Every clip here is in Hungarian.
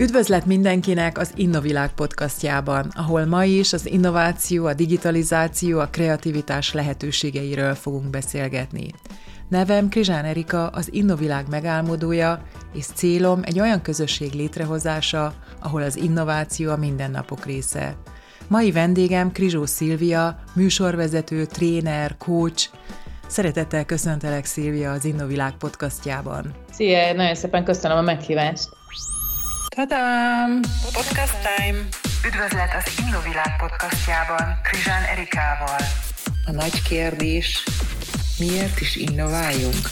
Üdvözlet mindenkinek az Innovilág podcastjában, ahol ma is az innováció, a digitalizáció, a kreativitás lehetőségeiről fogunk beszélgetni. Nevem Krizsán Erika, az Innovilág megálmodója, és célom egy olyan közösség létrehozása, ahol az innováció a mindennapok része. Mai vendégem Krizsó Szilvia, műsorvezető, tréner, coach. Szeretettel köszöntelek Szilvia az Innovilág podcastjában. Szia, nagyon szépen köszönöm a meghívást. Tadám! Podcast Time! Üdvözlet az Innovilág podcastjában Krizsán Erikával. A nagy kérdés, miért is innováljunk?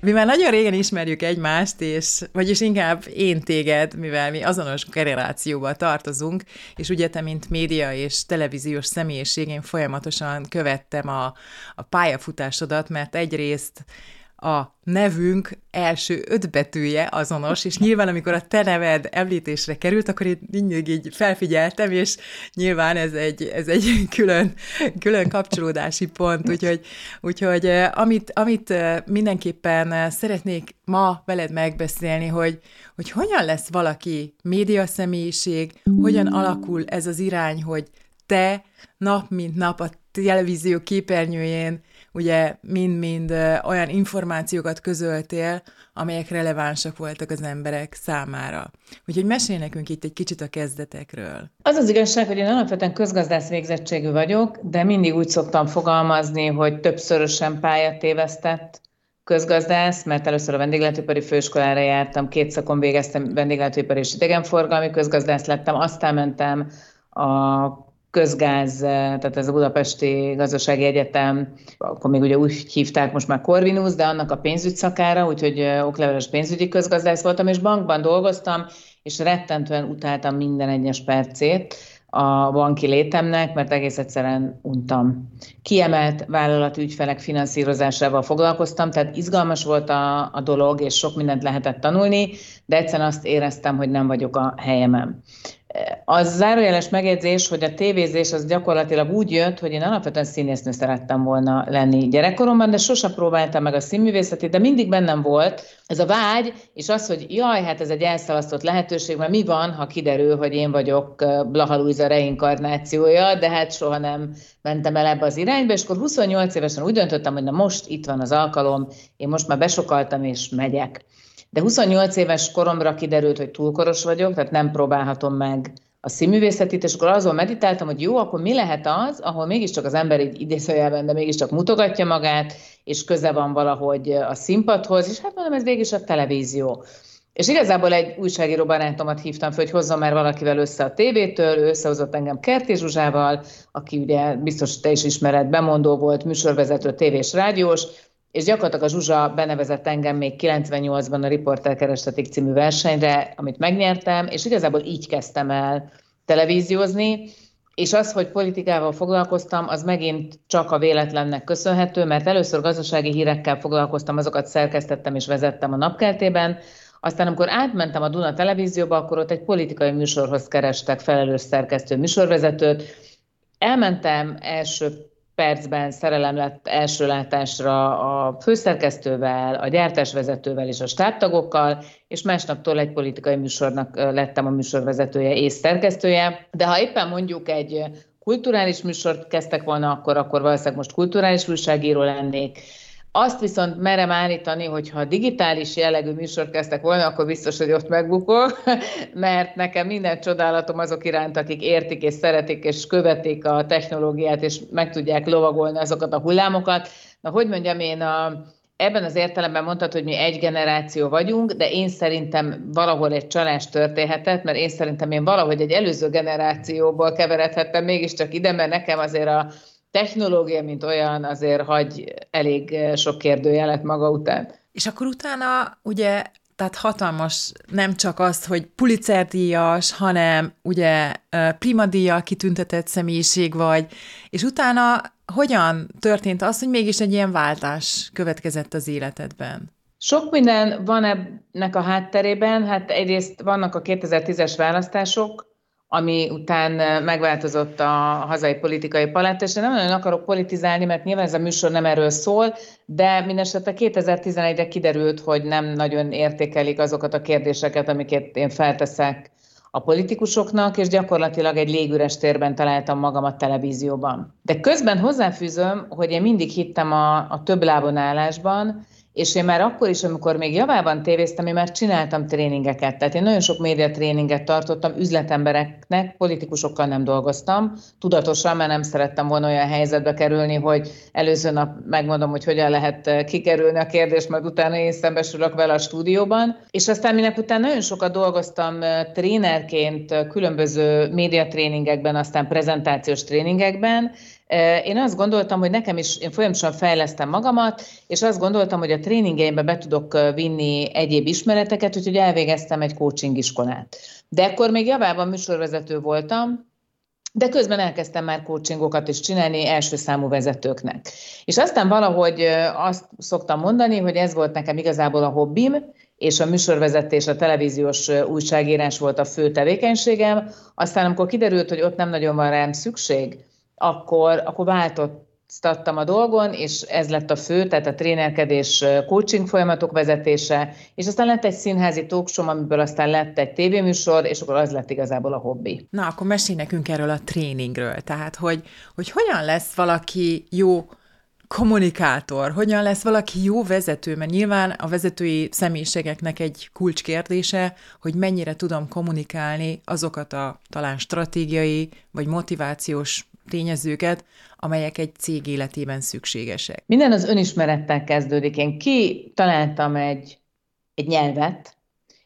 Mi már nagyon régen ismerjük egymást, és vagyis inkább én téged, mivel mi azonos generációba tartozunk, és ugye te, mint média és televíziós személyiség, én folyamatosan követtem a, a pályafutásodat, mert egyrészt a nevünk első öt betűje azonos, és nyilván, amikor a te neved említésre került, akkor én mindig így felfigyeltem, és nyilván ez egy, ez egy külön, külön kapcsolódási pont, úgyhogy, úgyhogy amit, amit mindenképpen szeretnék ma veled megbeszélni, hogy, hogy hogyan lesz valaki média személyiség, hogyan alakul ez az irány, hogy te nap mint nap a televízió képernyőjén ugye mind-mind olyan információkat közöltél, amelyek relevánsak voltak az emberek számára. Úgyhogy mesélj nekünk itt egy kicsit a kezdetekről. Az az igazság, hogy én alapvetően közgazdász végzettségű vagyok, de mindig úgy szoktam fogalmazni, hogy többszörösen pályát tévesztett közgazdász, mert először a vendéglátóipari főiskolára jártam, két szakon végeztem vendéglátóipari és idegenforgalmi közgazdász lettem, aztán mentem a közgáz, tehát ez a Budapesti Gazdasági Egyetem, akkor még ugye úgy hívták most már Corvinus, de annak a pénzügy szakára, úgyhogy okleveles pénzügyi közgazdász voltam, és bankban dolgoztam, és rettentően utáltam minden egyes percét a banki létemnek, mert egész egyszerűen untam. Kiemelt vállalati ügyfelek finanszírozásával foglalkoztam, tehát izgalmas volt a, a dolog, és sok mindent lehetett tanulni, de egyszerűen azt éreztem, hogy nem vagyok a helyemen. Az zárójeles megjegyzés, hogy a tévézés az gyakorlatilag úgy jött, hogy én alapvetően színésznő szerettem volna lenni gyerekkoromban, de sosem próbáltam meg a színművészetét, de mindig bennem volt ez a vágy, és az, hogy jaj, hát ez egy elszalasztott lehetőség, mert mi van, ha kiderül, hogy én vagyok Blaha Luisa reinkarnációja, de hát soha nem mentem el ebbe az irányba, és akkor 28 évesen úgy döntöttem, hogy na most itt van az alkalom, én most már besokaltam, és megyek. De 28 éves koromra kiderült, hogy túlkoros vagyok, tehát nem próbálhatom meg a színművészetit, és akkor azon meditáltam, hogy jó, akkor mi lehet az, ahol mégiscsak az ember így idézőjelben, de mégiscsak mutogatja magát, és köze van valahogy a színpadhoz, és hát mondom, ez végig a televízió. És igazából egy újságíró barátomat hívtam fel, hogy hozzon már valakivel össze a tévétől, ő összehozott engem Kerti Zsuzsával, aki ugye biztos te is ismered, bemondó volt, műsorvezető, tévés, rádiós, és gyakorlatilag a Zsuzsa benevezett engem még 98-ban a Riporter Kerestetik című versenyre, amit megnyertem, és igazából így kezdtem el televíziózni, és az, hogy politikával foglalkoztam, az megint csak a véletlennek köszönhető, mert először gazdasági hírekkel foglalkoztam, azokat szerkesztettem és vezettem a napkeltében, aztán amikor átmentem a Duna televízióba, akkor ott egy politikai műsorhoz kerestek felelős szerkesztő műsorvezetőt. Elmentem első percben szerelem lett első látásra a főszerkesztővel, a gyártásvezetővel és a stábtagokkal, és másnaptól egy politikai műsornak lettem a műsorvezetője és szerkesztője. De ha éppen mondjuk egy kulturális műsort kezdtek volna, akkor, akkor valószínűleg most kulturális újságíró lennék, azt viszont merem állítani, hogy ha digitális jellegű műsort kezdtek volna, akkor biztos, hogy ott megbukok, mert nekem minden csodálatom azok iránt, akik értik és szeretik és követik a technológiát, és meg tudják lovagolni azokat a hullámokat. Na, hogy mondjam, én a, ebben az értelemben mondtad, hogy mi egy generáció vagyunk, de én szerintem valahol egy csalás történhetett, mert én szerintem én valahogy egy előző generációból keveredhettem mégiscsak ide, mert nekem azért a technológia, mint olyan, azért hagy elég eh, sok kérdőjelet maga után. És akkor utána ugye tehát hatalmas nem csak az, hogy Pulitzer-díjas, hanem ugye eh, Prima-díjjal kitüntetett személyiség vagy, és utána hogyan történt az, hogy mégis egy ilyen váltás következett az életedben? Sok minden van ennek a hátterében, hát egyrészt vannak a 2010-es választások, ami után megváltozott a hazai politikai paletta, és én nem nagyon akarok politizálni, mert nyilván ez a műsor nem erről szól, de mindesetre 2011-re kiderült, hogy nem nagyon értékelik azokat a kérdéseket, amiket én felteszek a politikusoknak, és gyakorlatilag egy légüres térben találtam magam a televízióban. De közben hozzáfűzöm, hogy én mindig hittem a, a több lábon állásban, és én már akkor is, amikor még javában tévéztem, én már csináltam tréningeket. Tehát én nagyon sok média tréninget tartottam üzletembereknek, politikusokkal nem dolgoztam. Tudatosan, mert nem szerettem volna olyan helyzetbe kerülni, hogy előző nap megmondom, hogy hogyan lehet eh, kikerülni a kérdést, majd utána én szembesülök vele a stúdióban. És aztán minek után nagyon sokat dolgoztam eh, trénerként eh, különböző médiatréningekben, aztán prezentációs tréningekben, én azt gondoltam, hogy nekem is, én folyamatosan fejlesztem magamat, és azt gondoltam, hogy a tréningeimbe be tudok vinni egyéb ismereteket, úgyhogy elvégeztem egy coaching iskolát. De akkor még javában műsorvezető voltam, de közben elkezdtem már coachingokat is csinálni első számú vezetőknek. És aztán valahogy azt szoktam mondani, hogy ez volt nekem igazából a hobbim, és a műsorvezetés, a televíziós újságírás volt a fő tevékenységem. Aztán amikor kiderült, hogy ott nem nagyon van rám szükség, akkor, akkor változtattam a dolgon, és ez lett a fő, tehát a trénerkedés, coaching folyamatok vezetése, és aztán lett egy színházi talkshow, amiből aztán lett egy tévéműsor, és akkor az lett igazából a hobbi. Na, akkor mesélj nekünk erről a tréningről, tehát hogy, hogy hogyan lesz valaki jó kommunikátor, hogyan lesz valaki jó vezető, mert nyilván a vezetői személyiségeknek egy kulcskérdése, hogy mennyire tudom kommunikálni azokat a talán stratégiai vagy motivációs tényezőket, amelyek egy cég életében szükségesek. Minden az önismerettel kezdődik. Én ki találtam egy, egy nyelvet,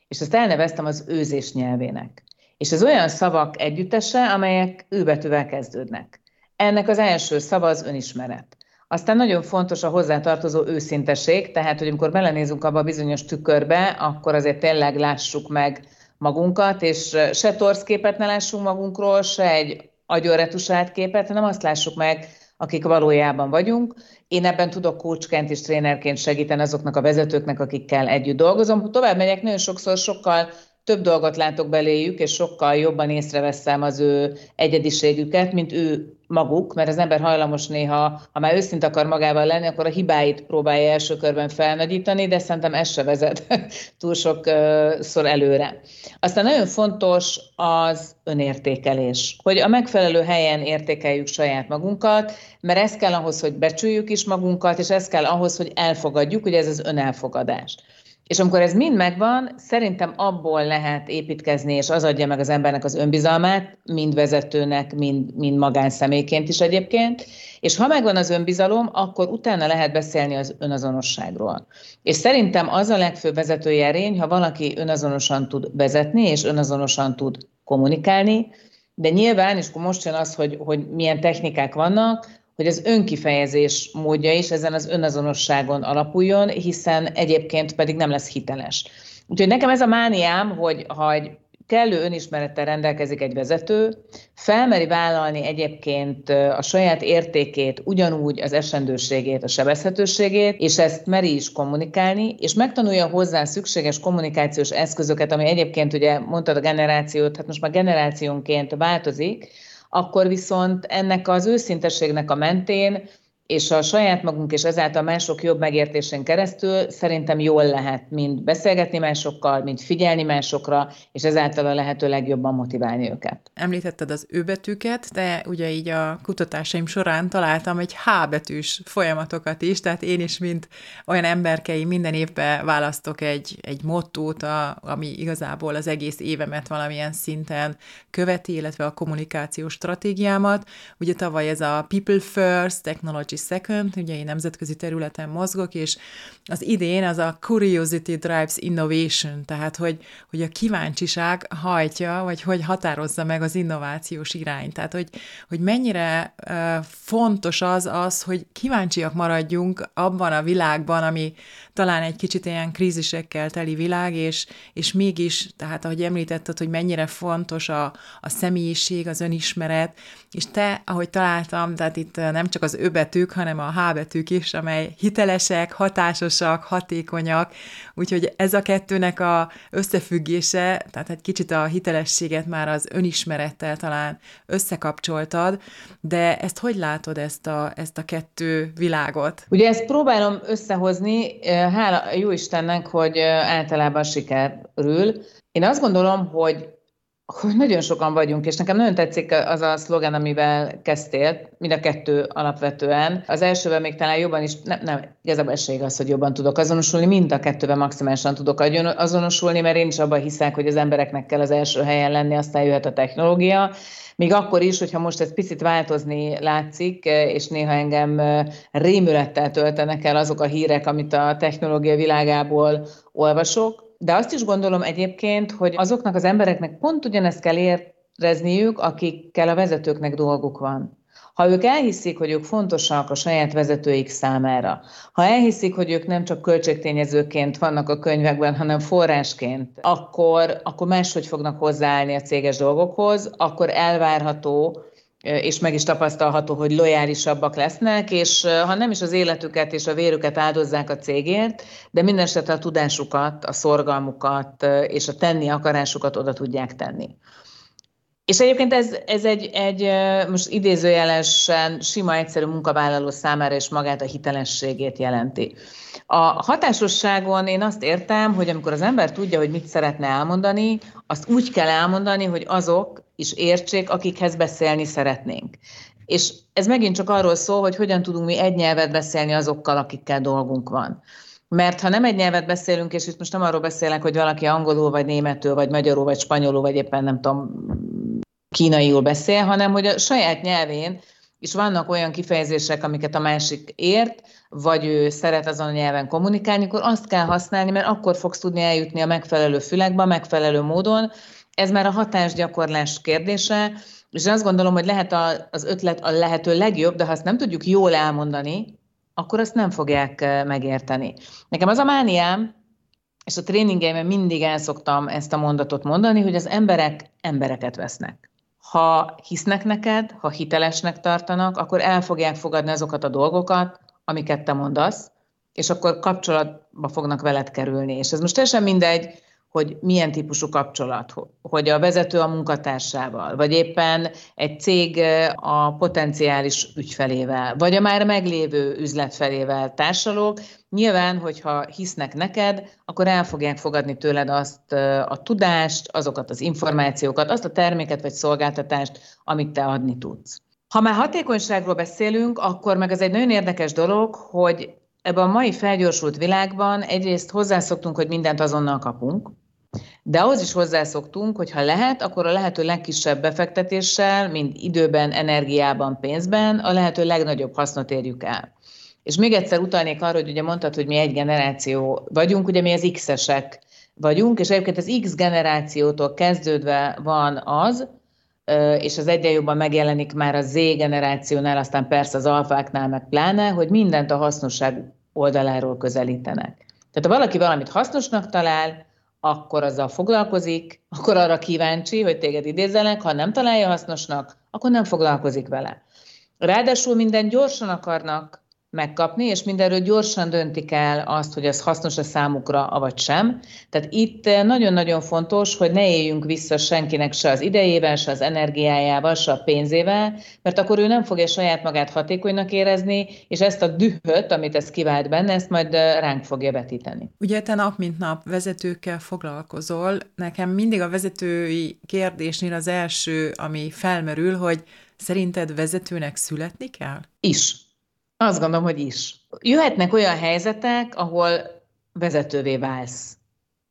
és azt elneveztem az őzés nyelvének. És ez olyan szavak együttese, amelyek őbetűvel kezdődnek. Ennek az első szava az önismeret. Aztán nagyon fontos a hozzátartozó őszinteség, tehát, hogy amikor belenézünk abba a bizonyos tükörbe, akkor azért tényleg lássuk meg magunkat, és se torszképet ne lássunk magunkról, se egy agyonretusált képet, hanem azt lássuk meg, akik valójában vagyunk. Én ebben tudok kócsként és trénerként segíteni azoknak a vezetőknek, akikkel együtt dolgozom. Tovább megyek, nagyon sokszor sokkal több dolgot látok beléjük, és sokkal jobban észreveszem az ő egyediségüket, mint ő maguk, mert az ember hajlamos néha, ha már őszint akar magával lenni, akkor a hibáit próbálja első körben felnagyítani, de szerintem ez se vezet túl sokszor előre. Aztán nagyon fontos az önértékelés, hogy a megfelelő helyen értékeljük saját magunkat, mert ez kell ahhoz, hogy becsüljük is magunkat, és ez kell ahhoz, hogy elfogadjuk, hogy ez az önelfogadás. És amikor ez mind megvan, szerintem abból lehet építkezni, és az adja meg az embernek az önbizalmát, mind vezetőnek, mind, mind magánszemélyként is egyébként. És ha megvan az önbizalom, akkor utána lehet beszélni az önazonosságról. És szerintem az a legfőbb vezetői erény, ha valaki önazonosan tud vezetni, és önazonosan tud kommunikálni, de nyilván, és akkor most jön az, hogy, hogy milyen technikák vannak, hogy az önkifejezés módja is ezen az önazonosságon alapuljon, hiszen egyébként pedig nem lesz hiteles. Úgyhogy nekem ez a mániám, hogy ha egy kellő önismerettel rendelkezik egy vezető, felmeri vállalni egyébként a saját értékét, ugyanúgy az esendőségét, a sebezhetőségét, és ezt meri is kommunikálni, és megtanulja hozzá szükséges kommunikációs eszközöket, ami egyébként ugye mondtad a generációt, hát most már generációnként változik, akkor viszont ennek az őszintességnek a mentén és a saját magunk és ezáltal mások jobb megértésén keresztül szerintem jól lehet mind beszélgetni másokkal, mind figyelni másokra, és ezáltal a lehető legjobban motiválni őket. Említetted az ő betűket, de ugye így a kutatásaim során találtam egy H betűs folyamatokat is, tehát én is, mint olyan emberkei minden évben választok egy, egy mottót, a, ami igazából az egész évemet valamilyen szinten követi, illetve a kommunikációs stratégiámat. Ugye tavaly ez a People First, Technology second, ugye én nemzetközi területen mozgok, és az idén az a curiosity drives innovation, tehát hogy, hogy a kíváncsiság hajtja, vagy hogy határozza meg az innovációs irányt. Tehát, hogy, hogy mennyire uh, fontos az, az, hogy kíváncsiak maradjunk abban a világban, ami talán egy kicsit ilyen krízisekkel teli világ, és, és mégis, tehát ahogy említetted, hogy mennyire fontos a, a személyiség, az önismeret, és te, ahogy találtam, tehát itt nem csak az ő betűk, hanem a H betűk is, amely hitelesek, hatásosak, hatékonyak, úgyhogy ez a kettőnek a összefüggése, tehát egy kicsit a hitelességet már az önismerettel talán összekapcsoltad, de ezt hogy látod, ezt a, ezt a kettő világot? Ugye ezt próbálom összehozni, hála jó Istennek, hogy általában sikerül. Én azt gondolom, hogy hogy nagyon sokan vagyunk, és nekem nagyon tetszik az a szlogen, amivel kezdtél, mind a kettő alapvetően. Az elsőben még talán jobban is, nem, nem igazából esély az, hogy jobban tudok azonosulni, mind a kettőben maximálisan tudok azonosulni, mert én is abban hiszek, hogy az embereknek kell az első helyen lenni, aztán jöhet a technológia. Még akkor is, hogyha most ez picit változni látszik, és néha engem rémülettel töltenek el azok a hírek, amit a technológia világából olvasok, de azt is gondolom egyébként, hogy azoknak az embereknek pont ugyanezt kell érezniük, akikkel a vezetőknek dolguk van. Ha ők elhiszik, hogy ők fontosak a saját vezetőik számára, ha elhiszik, hogy ők nem csak költségtényezőként vannak a könyvekben, hanem forrásként, akkor, akkor máshogy fognak hozzáállni a céges dolgokhoz, akkor elvárható, és meg is tapasztalható, hogy lojálisabbak lesznek, és ha nem is az életüket és a vérüket áldozzák a cégért, de minden esetre a tudásukat, a szorgalmukat és a tenni akarásukat oda tudják tenni. És egyébként ez, ez egy, egy most idézőjelesen sima, egyszerű munkavállaló számára is magát a hitelességét jelenti. A hatásosságon én azt értem, hogy amikor az ember tudja, hogy mit szeretne elmondani, azt úgy kell elmondani, hogy azok is értsék, akikhez beszélni szeretnénk. És ez megint csak arról szól, hogy hogyan tudunk mi egy nyelvet beszélni azokkal, akikkel dolgunk van. Mert ha nem egy nyelvet beszélünk, és itt most nem arról beszélek, hogy valaki angolul, vagy németül, vagy magyarul, vagy spanyolul, vagy éppen nem tudom, kínaiul beszél, hanem hogy a saját nyelvén is vannak olyan kifejezések, amiket a másik ért, vagy ő szeret azon a nyelven kommunikálni, akkor azt kell használni, mert akkor fogsz tudni eljutni a megfelelő fülekbe, a megfelelő módon. Ez már a hatásgyakorlás kérdése, és azt gondolom, hogy lehet az ötlet a lehető legjobb, de ha azt nem tudjuk jól elmondani, akkor azt nem fogják megérteni. Nekem az a mániám, és a tréningeimben mindig el szoktam ezt a mondatot mondani, hogy az emberek embereket vesznek. Ha hisznek neked, ha hitelesnek tartanak, akkor el fogják fogadni azokat a dolgokat, amiket te mondasz, és akkor kapcsolatba fognak veled kerülni. És ez most teljesen mindegy, hogy milyen típusú kapcsolat, hogy a vezető a munkatársával, vagy éppen egy cég a potenciális ügyfelével, vagy a már meglévő üzletfelével társalók. Nyilván, hogyha hisznek neked, akkor el fogják fogadni tőled azt a tudást, azokat az információkat, azt a terméket vagy szolgáltatást, amit te adni tudsz. Ha már hatékonyságról beszélünk, akkor meg az egy nagyon érdekes dolog, hogy ebben a mai felgyorsult világban egyrészt hozzászoktunk, hogy mindent azonnal kapunk, de ahhoz is hozzászoktunk, hogy ha lehet, akkor a lehető legkisebb befektetéssel, mind időben, energiában, pénzben a lehető legnagyobb hasznot érjük el. És még egyszer utalnék arra, hogy ugye mondtad, hogy mi egy generáció vagyunk, ugye mi az X-esek vagyunk, és egyébként az X generációtól kezdődve van az, és az egyre jobban megjelenik már a Z generációnál, aztán persze az alfáknál meg pláne, hogy mindent a hasznosság oldaláról közelítenek. Tehát ha valaki valamit hasznosnak talál, akkor azzal foglalkozik, akkor arra kíváncsi, hogy téged idézzenek, ha nem találja hasznosnak, akkor nem foglalkozik vele. Ráadásul minden gyorsan akarnak megkapni, és mindenről gyorsan döntik el azt, hogy ez hasznos a számukra, avagy sem. Tehát itt eh, nagyon-nagyon fontos, hogy ne éljünk vissza senkinek se az idejével, se az energiájával, se a pénzével, mert akkor ő nem fogja saját magát hatékonynak érezni, és ezt a dühöt, amit ez kivált benne, ezt majd eh, ránk fogja vetíteni. Ugye te nap mint nap vezetőkkel foglalkozol. Nekem mindig a vezetői kérdésnél az első, ami felmerül, hogy szerinted vezetőnek születni kell? Is azt gondolom, hogy is. Jöhetnek olyan helyzetek, ahol vezetővé válsz.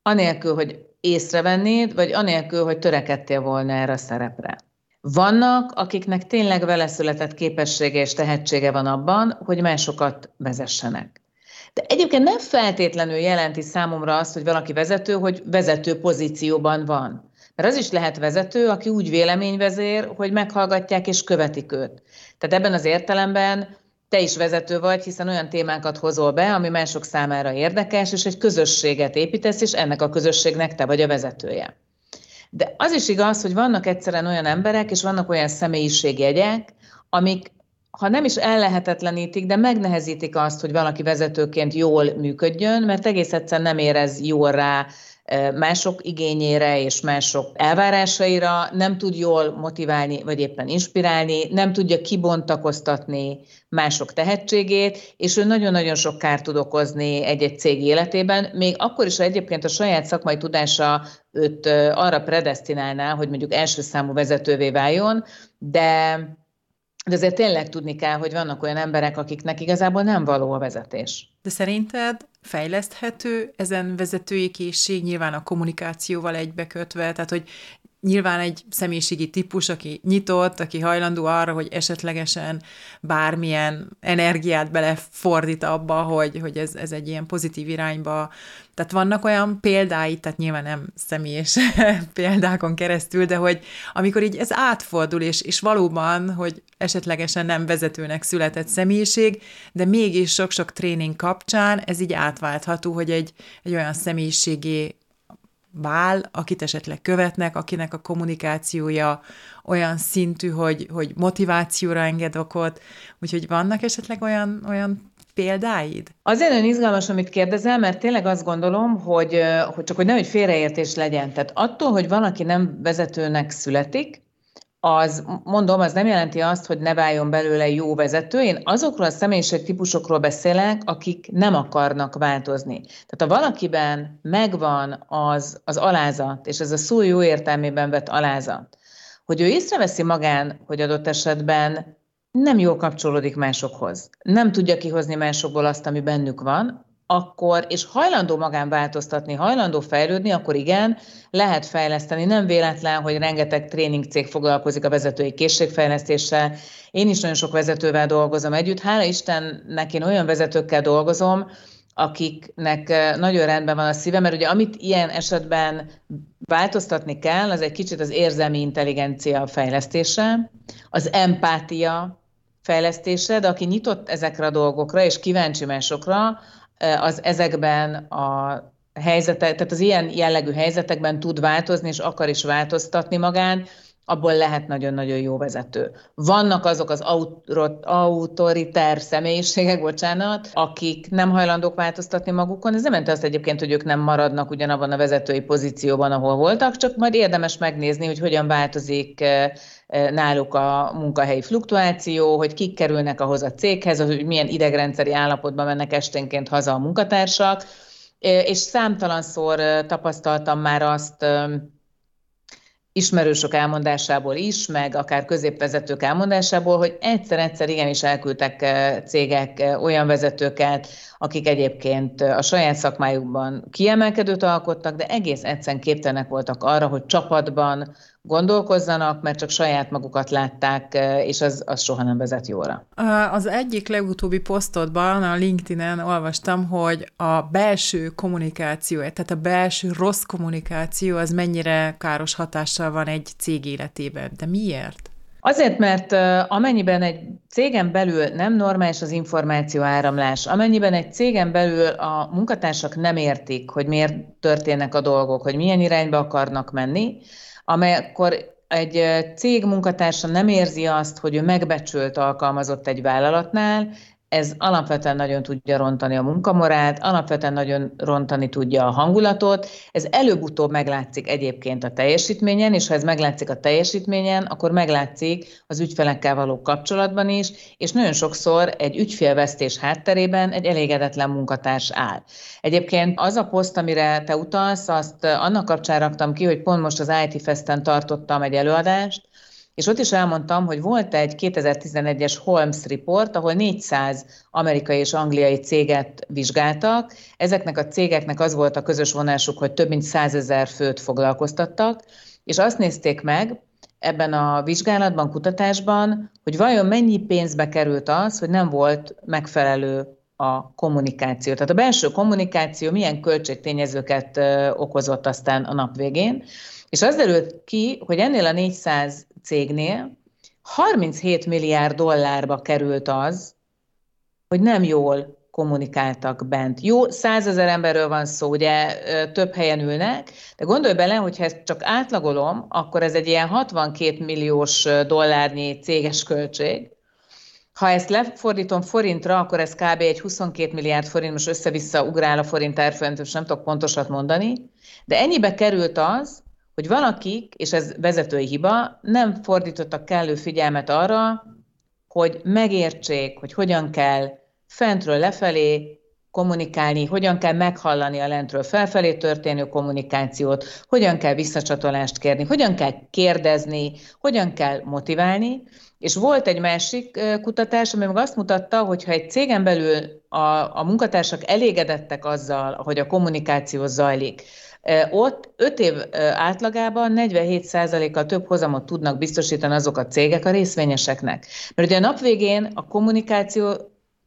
Anélkül, hogy észrevennéd, vagy anélkül, hogy törekedtél volna erre a szerepre. Vannak, akiknek tényleg vele született képessége és tehetsége van abban, hogy másokat vezessenek. De egyébként nem feltétlenül jelenti számomra azt, hogy valaki vezető, hogy vezető pozícióban van. Mert az is lehet vezető, aki úgy véleményvezér, hogy meghallgatják és követik őt. Tehát ebben az értelemben te is vezető vagy, hiszen olyan témákat hozol be, ami mások számára érdekes, és egy közösséget építesz, és ennek a közösségnek te vagy a vezetője. De az is igaz, hogy vannak egyszerűen olyan emberek, és vannak olyan személyiségjegyek, amik ha nem is ellehetetlenítik, de megnehezítik azt, hogy valaki vezetőként jól működjön, mert egész egyszerűen nem érez jól rá mások igényére és mások elvárásaira, nem tud jól motiválni, vagy éppen inspirálni, nem tudja kibontakoztatni mások tehetségét, és ő nagyon-nagyon sok kárt tud okozni egy-egy cég életében, még akkor is, ha egyébként a saját szakmai tudása őt arra predestinálná, hogy mondjuk első számú vezetővé váljon, de de azért tényleg tudni kell, hogy vannak olyan emberek, akiknek igazából nem való a vezetés. De szerinted fejleszthető ezen vezetői készség, nyilván a kommunikációval egybekötve, tehát hogy nyilván egy személyiségi típus, aki nyitott, aki hajlandó arra, hogy esetlegesen bármilyen energiát belefordít abba, hogy, hogy ez, ez egy ilyen pozitív irányba. Tehát vannak olyan példái, tehát nyilván nem személyes példákon keresztül, de hogy amikor így ez átfordul, és, és valóban, hogy esetlegesen nem vezetőnek született személyiség, de mégis sok-sok tréning kapcsán ez így átváltható, hogy egy, egy olyan személyiségé vál, akit esetleg követnek, akinek a kommunikációja olyan szintű, hogy, hogy motivációra enged okot, úgyhogy vannak esetleg olyan, olyan példáid? Azért nagyon izgalmas, amit kérdezel, mert tényleg azt gondolom, hogy, hogy csak hogy nehogy félreértés legyen. Tehát attól, hogy valaki nem vezetőnek születik, az, mondom, az nem jelenti azt, hogy ne váljon belőle jó vezető. Én azokról a típusokról beszélek, akik nem akarnak változni. Tehát ha valakiben megvan az, az alázat, és ez a szó jó értelmében vett alázat, hogy ő észreveszi magán, hogy adott esetben nem jól kapcsolódik másokhoz. Nem tudja kihozni másokból azt, ami bennük van, akkor, és hajlandó magán változtatni, hajlandó fejlődni, akkor igen, lehet fejleszteni. Nem véletlen, hogy rengeteg tréningcég foglalkozik a vezetői készségfejlesztéssel. Én is nagyon sok vezetővel dolgozom együtt. Hála Istennek én olyan vezetőkkel dolgozom, akiknek eh, nagyon rendben van a szíve, mert ugye amit ilyen esetben változtatni kell, az egy kicsit az érzelmi intelligencia fejlesztése, az empátia fejlesztése, de aki nyitott ezekre a dolgokra, és kíváncsi másokra, az ezekben a helyzetek, tehát az ilyen jellegű helyzetekben tud változni, és akar is változtatni magán, abból lehet nagyon-nagyon jó vezető. Vannak azok az autoriter személyiségek, bocsánat, akik nem hajlandók változtatni magukon. Ez nem jelenti azt egyébként, hogy ők nem maradnak ugyanabban a vezetői pozícióban, ahol voltak, csak majd érdemes megnézni, hogy hogyan változik náluk a munkahelyi fluktuáció, hogy kik kerülnek ahhoz a céghez, hogy milyen idegrendszeri állapotban mennek esténként haza a munkatársak, és számtalanszor tapasztaltam már azt, ismerősök elmondásából is, meg akár középvezetők elmondásából, hogy egyszer-egyszer igenis elküldtek cégek olyan vezetőket, akik egyébként a saját szakmájukban kiemelkedőt alkottak, de egész egyszerűen képtelenek voltak arra, hogy csapatban gondolkozzanak, mert csak saját magukat látták, és az, az soha nem vezet jóra. Az egyik legutóbbi posztodban a LinkedIn-en olvastam, hogy a belső kommunikáció, tehát a belső rossz kommunikáció az mennyire káros hatással van egy cég életében. De miért? Azért, mert amennyiben egy cégen belül nem normális az információ áramlás, amennyiben egy cégen belül a munkatársak nem értik, hogy miért történnek a dolgok, hogy milyen irányba akarnak menni, amelykor egy cég munkatársa nem érzi azt, hogy ő megbecsült alkalmazott egy vállalatnál, ez alapvetően nagyon tudja rontani a munkamorált, alapvetően nagyon rontani tudja a hangulatot. Ez előbb-utóbb meglátszik egyébként a teljesítményen, és ha ez meglátszik a teljesítményen, akkor meglátszik az ügyfelekkel való kapcsolatban is, és nagyon sokszor egy ügyfélvesztés hátterében egy elégedetlen munkatárs áll. Egyébként az a poszt, amire te utalsz, azt annak kapcsán raktam ki, hogy pont most az IT Festen tartottam egy előadást, és ott is elmondtam, hogy volt egy 2011-es Holmes report, ahol 400 amerikai és angliai céget vizsgáltak. Ezeknek a cégeknek az volt a közös vonásuk, hogy több mint 100 ezer főt foglalkoztattak, és azt nézték meg, ebben a vizsgálatban, kutatásban, hogy vajon mennyi pénzbe került az, hogy nem volt megfelelő a kommunikáció. Tehát a belső kommunikáció milyen költségtényezőket okozott aztán a nap végén. És az derült ki, hogy ennél a 400 cégnél 37 milliárd dollárba került az, hogy nem jól kommunikáltak bent. Jó, százezer emberről van szó, ugye több helyen ülnek, de gondolj bele, hogyha ezt csak átlagolom, akkor ez egy ilyen 62 milliós dollárnyi céges költség. Ha ezt lefordítom forintra, akkor ez kb. egy 22 milliárd forint, most össze-vissza ugrál a forint árfolyam, nem tudok pontosat mondani, de ennyibe került az, hogy valakik, és ez vezetői hiba, nem fordítottak kellő figyelmet arra, hogy megértsék, hogy hogyan kell fentről lefelé kommunikálni, hogyan kell meghallani a lentről felfelé történő kommunikációt, hogyan kell visszacsatolást kérni, hogyan kell kérdezni, hogyan kell motiválni. És volt egy másik kutatás, ami meg azt mutatta, hogy ha egy cégen belül a, a munkatársak elégedettek azzal, hogy a kommunikáció zajlik, ott 5 év átlagában 47%-kal több hozamot tudnak biztosítani azok a cégek a részvényeseknek. Mert ugye a nap végén a kommunikáció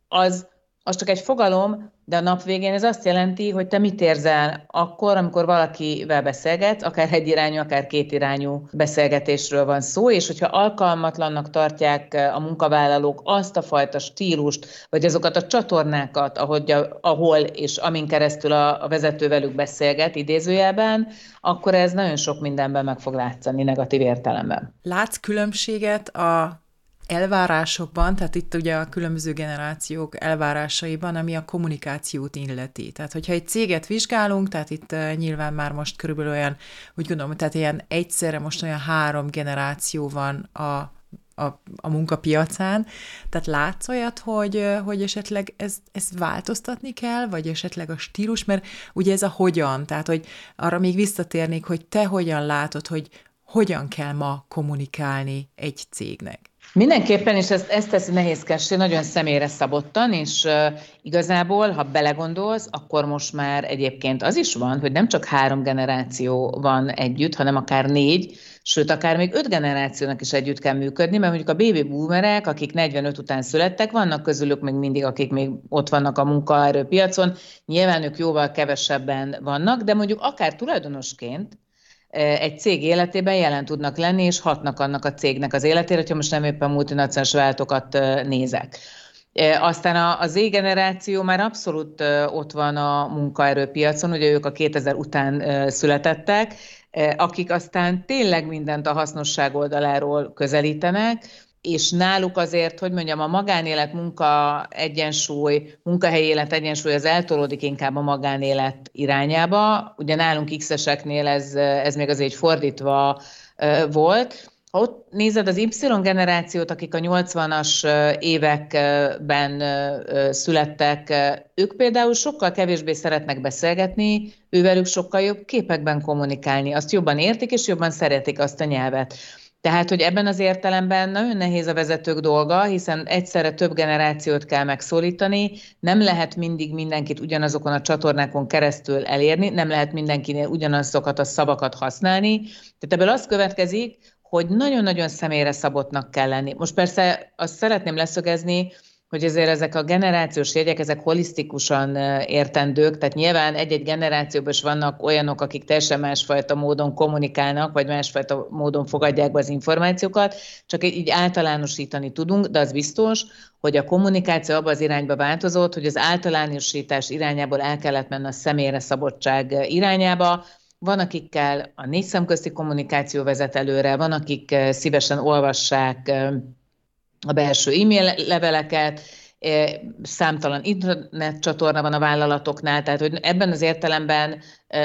az, az csak egy fogalom, de a nap végén ez azt jelenti, hogy te mit érzel akkor, amikor valakivel beszélgetsz, akár egyirányú, akár kétirányú beszélgetésről van szó, és hogyha alkalmatlannak tartják a munkavállalók azt a fajta stílust, vagy azokat a csatornákat, ahogy, ahol és amin keresztül a, a vezető velük beszélget, idézőjelben, akkor ez nagyon sok mindenben meg fog látszani negatív értelemben. Látsz különbséget a elvárásokban, tehát itt ugye a különböző generációk elvárásaiban, ami a kommunikációt illeti. Tehát, hogyha egy céget vizsgálunk, tehát itt uh, nyilván már most körülbelül olyan, úgy gondolom, tehát ilyen egyszerre most olyan három generáció van a a, a munkapiacán. Tehát látsz olyat, hogy, hogy esetleg ez, ez változtatni kell, vagy esetleg a stílus, mert ugye ez a hogyan, tehát hogy arra még visszatérnék, hogy te hogyan látod, hogy hogyan kell ma kommunikálni egy cégnek. Mindenképpen, és ezt, ezt teszi nehézkessé, nagyon személyre szabottan, és uh, igazából, ha belegondolsz, akkor most már egyébként az is van, hogy nem csak három generáció van együtt, hanem akár négy, sőt, akár még öt generációnak is együtt kell működni, mert mondjuk a baby boomerek, akik 45 után születtek, vannak közülük még mindig, akik még ott vannak a munkaerőpiacon, nyilván ők jóval kevesebben vannak, de mondjuk akár tulajdonosként, egy cég életében jelen tudnak lenni, és hatnak annak a cégnek az életére, hogyha most nem éppen multinacionális váltokat nézek. Aztán az Z-generáció már abszolút ott van a munkaerőpiacon, ugye ők a 2000 után születettek, akik aztán tényleg mindent a hasznosság oldaláról közelítenek, és náluk azért, hogy mondjam, a magánélet munka egyensúly, munkahelyi élet egyensúly az eltolódik inkább a magánélet irányába. Ugye nálunk X-eseknél ez, ez még azért fordítva volt. Ha ott nézed az Y generációt, akik a 80-as években születtek, ők például sokkal kevésbé szeretnek beszélgetni, ővelük sokkal jobb képekben kommunikálni, azt jobban értik és jobban szeretik azt a nyelvet. Tehát, hogy ebben az értelemben nagyon nehéz a vezetők dolga, hiszen egyszerre több generációt kell megszólítani, nem lehet mindig mindenkit ugyanazokon a csatornákon keresztül elérni, nem lehet mindenkinél ugyanazokat a szavakat használni. Tehát ebből az következik, hogy nagyon-nagyon személyre szabottnak kell lenni. Most persze azt szeretném leszögezni, hogy ezért ezek a generációs jegyek, ezek holisztikusan értendők, tehát nyilván egy-egy generációban is vannak olyanok, akik teljesen másfajta módon kommunikálnak, vagy másfajta módon fogadják be az információkat, csak így általánosítani tudunk, de az biztos, hogy a kommunikáció abba az irányba változott, hogy az általánosítás irányából el kellett menni a személyre szabadság irányába, van, akikkel a négy szemközti kommunikáció vezet előre, van, akik szívesen olvassák a belső e-mail leveleket, e, számtalan internet csatorna van a vállalatoknál, tehát hogy ebben az értelemben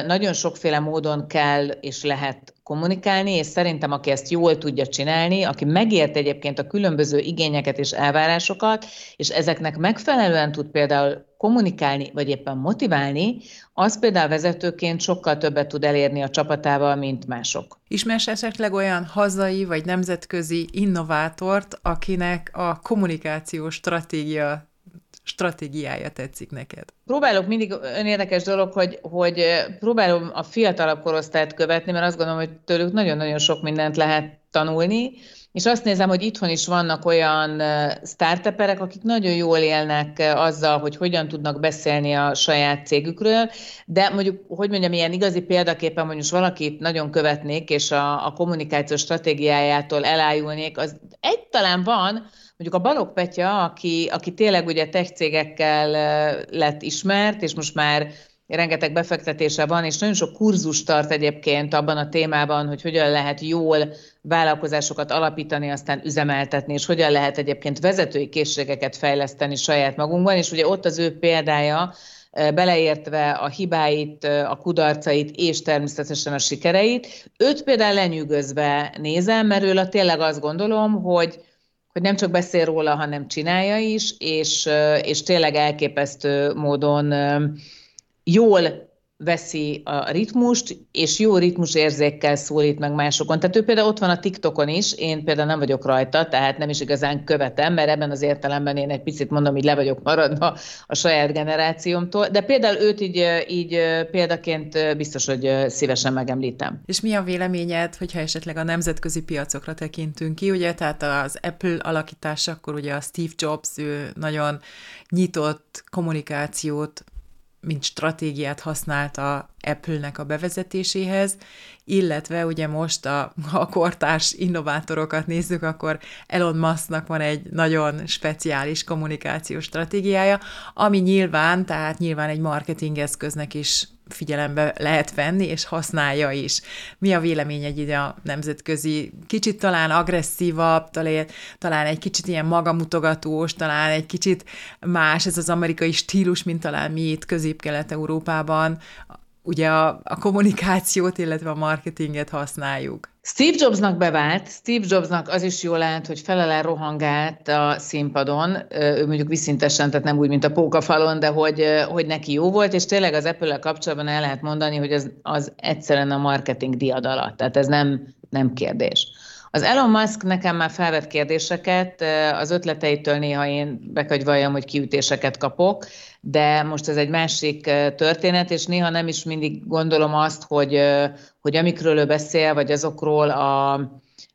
nagyon sokféle módon kell és lehet kommunikálni, és szerintem aki ezt jól tudja csinálni, aki megért egyébként a különböző igényeket és elvárásokat, és ezeknek megfelelően tud például kommunikálni, vagy éppen motiválni, az például vezetőként sokkal többet tud elérni a csapatával, mint mások. Ismersz esetleg olyan hazai vagy nemzetközi innovátort, akinek a kommunikációs stratégia stratégiája tetszik neked? Próbálok mindig önérdekes dolog, hogy, hogy próbálom a fiatalabb korosztályt követni, mert azt gondolom, hogy tőlük nagyon-nagyon sok mindent lehet tanulni, és azt nézem, hogy itthon is vannak olyan startuperek, akik nagyon jól élnek azzal, hogy hogyan tudnak beszélni a saját cégükről, de mondjuk, hogy mondjam, ilyen igazi példaképpen, most valakit nagyon követnék, és a, a kommunikáció stratégiájától elájulnék, az egy talán van, mondjuk a Balog Petya, aki, aki tényleg ugye tech cégekkel lett ismert, és most már rengeteg befektetése van, és nagyon sok kurzus tart egyébként abban a témában, hogy hogyan lehet jól vállalkozásokat alapítani, aztán üzemeltetni, és hogyan lehet egyébként vezetői készségeket fejleszteni saját magunkban, és ugye ott az ő példája, beleértve a hibáit, a kudarcait és természetesen a sikereit. Őt például lenyűgözve nézem, mert őle tényleg azt gondolom, hogy hogy nem csak beszél róla, hanem csinálja is, és, és tényleg elképesztő módon jól veszi a ritmust, és jó ritmusérzékkel szólít meg másokon. Tehát ő például ott van a TikTokon is, én például nem vagyok rajta, tehát nem is igazán követem, mert ebben az értelemben én egy picit mondom, hogy le vagyok maradva a saját generációmtól, de például őt így, így példaként biztos, hogy szívesen megemlítem. És mi a véleményed, hogyha esetleg a nemzetközi piacokra tekintünk ki, ugye, tehát az Apple alakításakor ugye a Steve Jobs, ő nagyon nyitott kommunikációt mint stratégiát használta Apple-nek a bevezetéséhez, illetve ugye most a, ha a kortárs innovátorokat nézzük, akkor Elon Musknak van egy nagyon speciális kommunikációs stratégiája, ami nyilván, tehát nyilván egy marketingeszköznek is figyelembe lehet venni, és használja is. Mi a vélemény egy ide a nemzetközi, kicsit talán agresszívabb, talán, egy kicsit ilyen magamutogatós, talán egy kicsit más ez az amerikai stílus, mint talán mi itt Közép-Kelet-Európában, ugye a, a kommunikációt, illetve a marketinget használjuk. Steve Jobsnak bevált, Steve Jobsnak az is jól állt, hogy felele rohangált a színpadon, ő mondjuk viszintesen, tehát nem úgy, mint a pókafalon, de hogy, hogy neki jó volt, és tényleg az apple kapcsolatban el lehet mondani, hogy az, az egyszerűen a marketing diadalat, tehát ez nem, nem kérdés. Az Elon Musk nekem már felvett kérdéseket, az ötleteitől néha én be hogy valljam, hogy kiütéseket kapok, de most ez egy másik történet, és néha nem is mindig gondolom azt, hogy, hogy amikről ő beszél, vagy azokról a,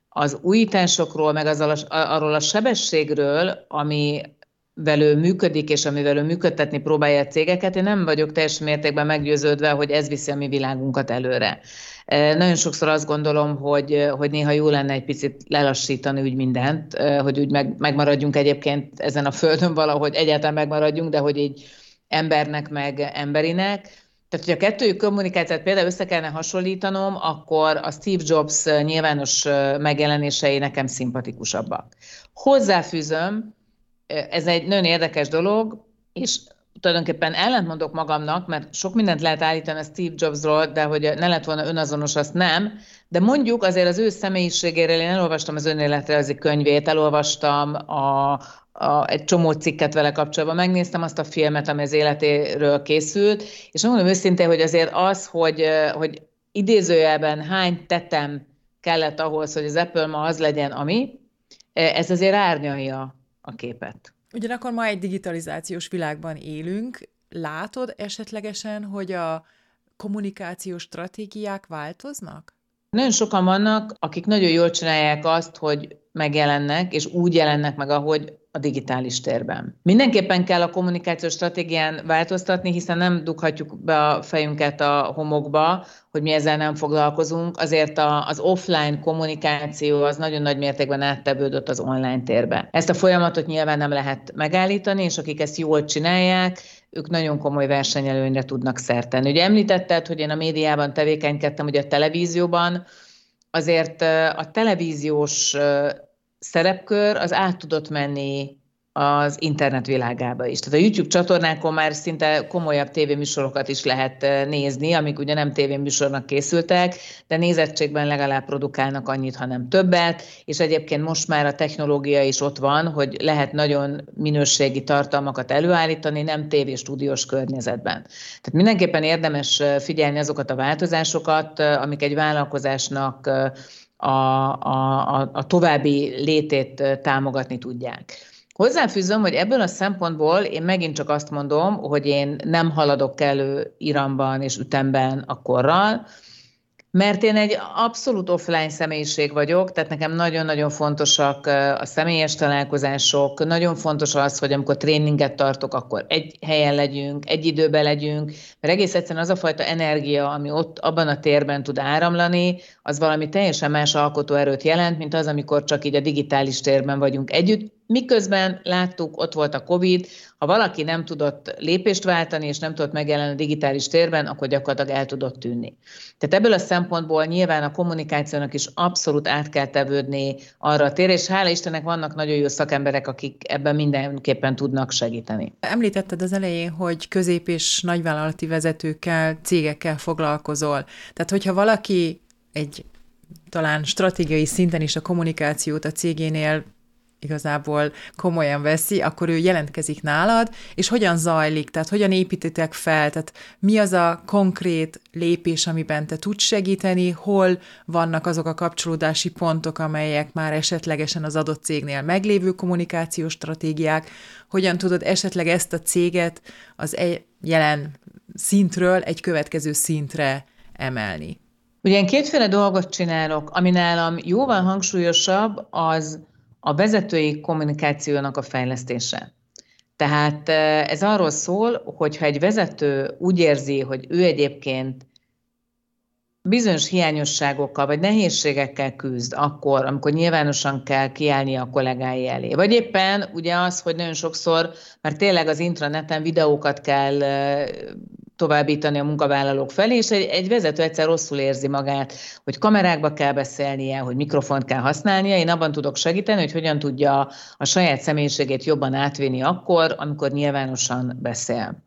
az újításokról, meg az a, arról a sebességről, ami velő működik, és amivel ő működtetni próbálja a cégeket, én nem vagyok teljes mértékben meggyőződve, hogy ez viszi a mi világunkat előre. Nagyon sokszor azt gondolom, hogy, hogy néha jó lenne egy picit lelassítani úgy mindent, hogy úgy meg, megmaradjunk egyébként ezen a földön valahogy egyáltalán megmaradjunk, de hogy így embernek meg emberinek. Tehát, hogy a kettőjük kommunikációt például össze kellene hasonlítanom, akkor a Steve Jobs nyilvános megjelenései nekem szimpatikusabbak. Hozzáfűzöm, ez egy nagyon érdekes dolog, és tulajdonképpen ellentmondok magamnak, mert sok mindent lehet állítani a Steve Jobsról, de hogy ne lett volna önazonos, azt nem. De mondjuk azért az ő személyiségéről én elolvastam az önéletrajzi könyvét, elolvastam a, a, egy csomó cikket vele kapcsolatban, megnéztem azt a filmet, ami az életéről készült, és mondom őszintén, hogy azért az, hogy, hogy idézőjelben hány tetem kellett ahhoz, hogy az Apple ma az legyen, ami, ez azért árnyalja a képet. Ugyanakkor ma egy digitalizációs világban élünk. Látod esetlegesen, hogy a kommunikációs stratégiák változnak? Nagyon sokan vannak, akik nagyon jól csinálják azt, hogy megjelennek, és úgy jelennek meg, ahogy a digitális térben. Mindenképpen kell a kommunikációs stratégián változtatni, hiszen nem dughatjuk be a fejünket a homokba, hogy mi ezzel nem foglalkozunk. Azért a, az offline kommunikáció az nagyon nagy mértékben áttevődött az online térbe. Ezt a folyamatot nyilván nem lehet megállítani, és akik ezt jól csinálják, ők nagyon komoly versenyelőnyre tudnak szerteni. Ugye említetted, hogy én a médiában tevékenykedtem, ugye a televízióban, azért a televíziós szerepkör az át tudott menni az internet világába is. Tehát a YouTube csatornákon már szinte komolyabb tévéműsorokat is lehet nézni, amik ugye nem tévéműsornak készültek, de nézettségben legalább produkálnak annyit, ha nem többet, és egyébként most már a technológia is ott van, hogy lehet nagyon minőségi tartalmakat előállítani, nem tévéstúdiós környezetben. Tehát mindenképpen érdemes figyelni azokat a változásokat, amik egy vállalkozásnak a, a, a további létét támogatni tudják. Hozzáfűzöm, hogy ebből a szempontból én megint csak azt mondom, hogy én nem haladok elő iramban és ütemben a korral. Mert én egy abszolút offline személyiség vagyok, tehát nekem nagyon-nagyon fontosak a személyes találkozások, nagyon fontos az, hogy amikor tréninget tartok, akkor egy helyen legyünk, egy időben legyünk, mert egész egyszerűen az a fajta energia, ami ott abban a térben tud áramlani, az valami teljesen más alkotóerőt jelent, mint az, amikor csak így a digitális térben vagyunk együtt, Miközben láttuk, ott volt a COVID, ha valaki nem tudott lépést váltani, és nem tudott megjelenni a digitális térben, akkor gyakorlatilag el tudott tűnni. Tehát ebből a szempontból nyilván a kommunikációnak is abszolút át kell tevődni arra a térre, és hála Istennek vannak nagyon jó szakemberek, akik ebben mindenképpen tudnak segíteni. Említetted az elején, hogy közép- és nagyvállalati vezetőkkel, cégekkel foglalkozol. Tehát, hogyha valaki egy talán stratégiai szinten is a kommunikációt a cégénél igazából komolyan veszi, akkor ő jelentkezik nálad, és hogyan zajlik, tehát hogyan építitek fel, tehát mi az a konkrét lépés, amiben te tudsz segíteni, hol vannak azok a kapcsolódási pontok, amelyek már esetlegesen az adott cégnél meglévő kommunikációs stratégiák, hogyan tudod esetleg ezt a céget az egy jelen szintről egy következő szintre emelni. Ugye én kétféle dolgot csinálok, ami nálam jóval hangsúlyosabb, az a vezetői kommunikációnak a fejlesztése. Tehát ez arról szól, hogy ha egy vezető úgy érzi, hogy ő egyébként bizonyos hiányosságokkal vagy nehézségekkel küzd akkor, amikor nyilvánosan kell kiállni a kollégái elé. Vagy éppen ugye az, hogy nagyon sokszor, mert tényleg az intraneten videókat kell továbbítani a munkavállalók felé, és egy, egy vezető egyszer rosszul érzi magát, hogy kamerákba kell beszélnie, hogy mikrofont kell használnia. Én abban tudok segíteni, hogy hogyan tudja a saját személyiségét jobban átvinni akkor, amikor nyilvánosan beszél.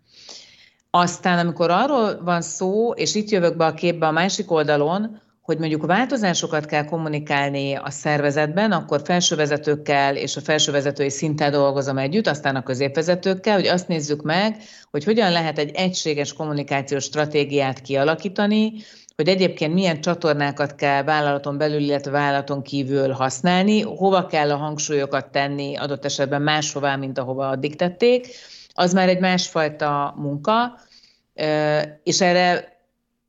Aztán, amikor arról van szó, és itt jövök be a képbe a másik oldalon, hogy mondjuk változásokat kell kommunikálni a szervezetben, akkor felsővezetőkkel és a felsővezetői szinten dolgozom együtt, aztán a középvezetőkkel, hogy azt nézzük meg, hogy hogyan lehet egy egységes kommunikációs stratégiát kialakítani, hogy egyébként milyen csatornákat kell vállalaton belül, illetve vállalaton kívül használni, hova kell a hangsúlyokat tenni adott esetben máshová, mint ahova addig tették, az már egy másfajta munka, és erre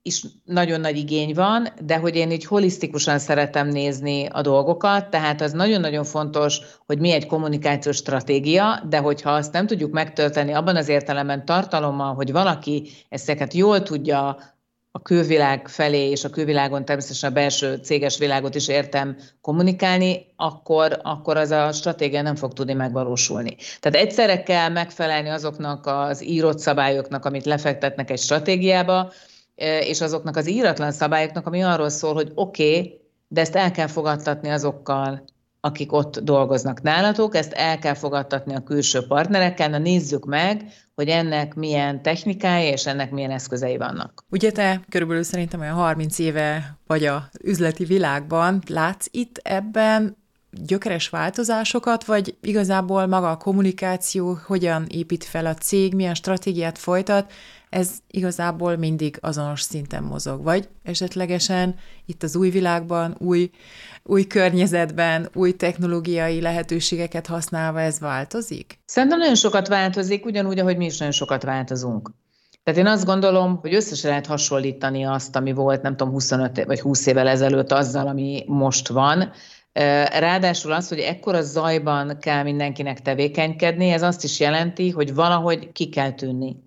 is nagyon nagy igény van, de hogy én így holisztikusan szeretem nézni a dolgokat, tehát az nagyon-nagyon fontos, hogy mi egy kommunikációs stratégia, de hogyha azt nem tudjuk megtölteni abban az értelemben tartalommal, hogy valaki ezeket jól tudja a külvilág felé, és a külvilágon természetesen a belső céges világot is értem kommunikálni, akkor, akkor az a stratégia nem fog tudni megvalósulni. Tehát egyszerre kell megfelelni azoknak az írott szabályoknak, amit lefektetnek egy stratégiába, és azoknak az íratlan szabályoknak, ami arról szól, hogy oké, okay, de ezt el kell fogadtatni azokkal, akik ott dolgoznak nálatok, ezt el kell fogadtatni a külső partnerekkel, na nézzük meg, hogy ennek milyen technikái és ennek milyen eszközei vannak. Ugye te körülbelül szerintem olyan 30 éve vagy a üzleti világban, látsz itt ebben gyökeres változásokat, vagy igazából maga a kommunikáció, hogyan épít fel a cég, milyen stratégiát folytat, ez igazából mindig azonos szinten mozog, vagy esetlegesen itt az új világban, új, új környezetben, új technológiai lehetőségeket használva ez változik? Szerintem nagyon sokat változik, ugyanúgy, ahogy mi is nagyon sokat változunk. Tehát én azt gondolom, hogy összesen lehet hasonlítani azt, ami volt, nem tudom, 25 vagy 20 évvel ezelőtt azzal, ami most van. Ráadásul az, hogy ekkora zajban kell mindenkinek tevékenykedni, ez azt is jelenti, hogy valahogy ki kell tűnni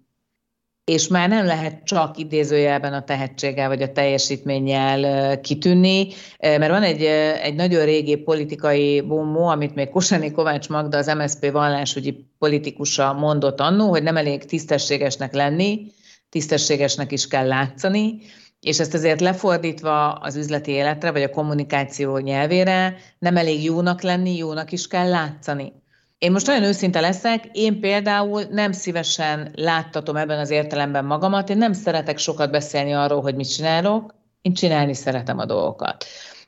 és már nem lehet csak idézőjelben a tehetséggel vagy a teljesítménnyel kitűnni, mert van egy, egy nagyon régi politikai bombó, amit még Kosani Kovács Magda, az MSZP vallásügyi politikusa mondott annó, hogy nem elég tisztességesnek lenni, tisztességesnek is kell látszani, és ezt azért lefordítva az üzleti életre, vagy a kommunikáció nyelvére, nem elég jónak lenni, jónak is kell látszani. Én most nagyon őszinte leszek, én például nem szívesen láttatom ebben az értelemben magamat, én nem szeretek sokat beszélni arról, hogy mit csinálok, én csinálni szeretem a dolgokat.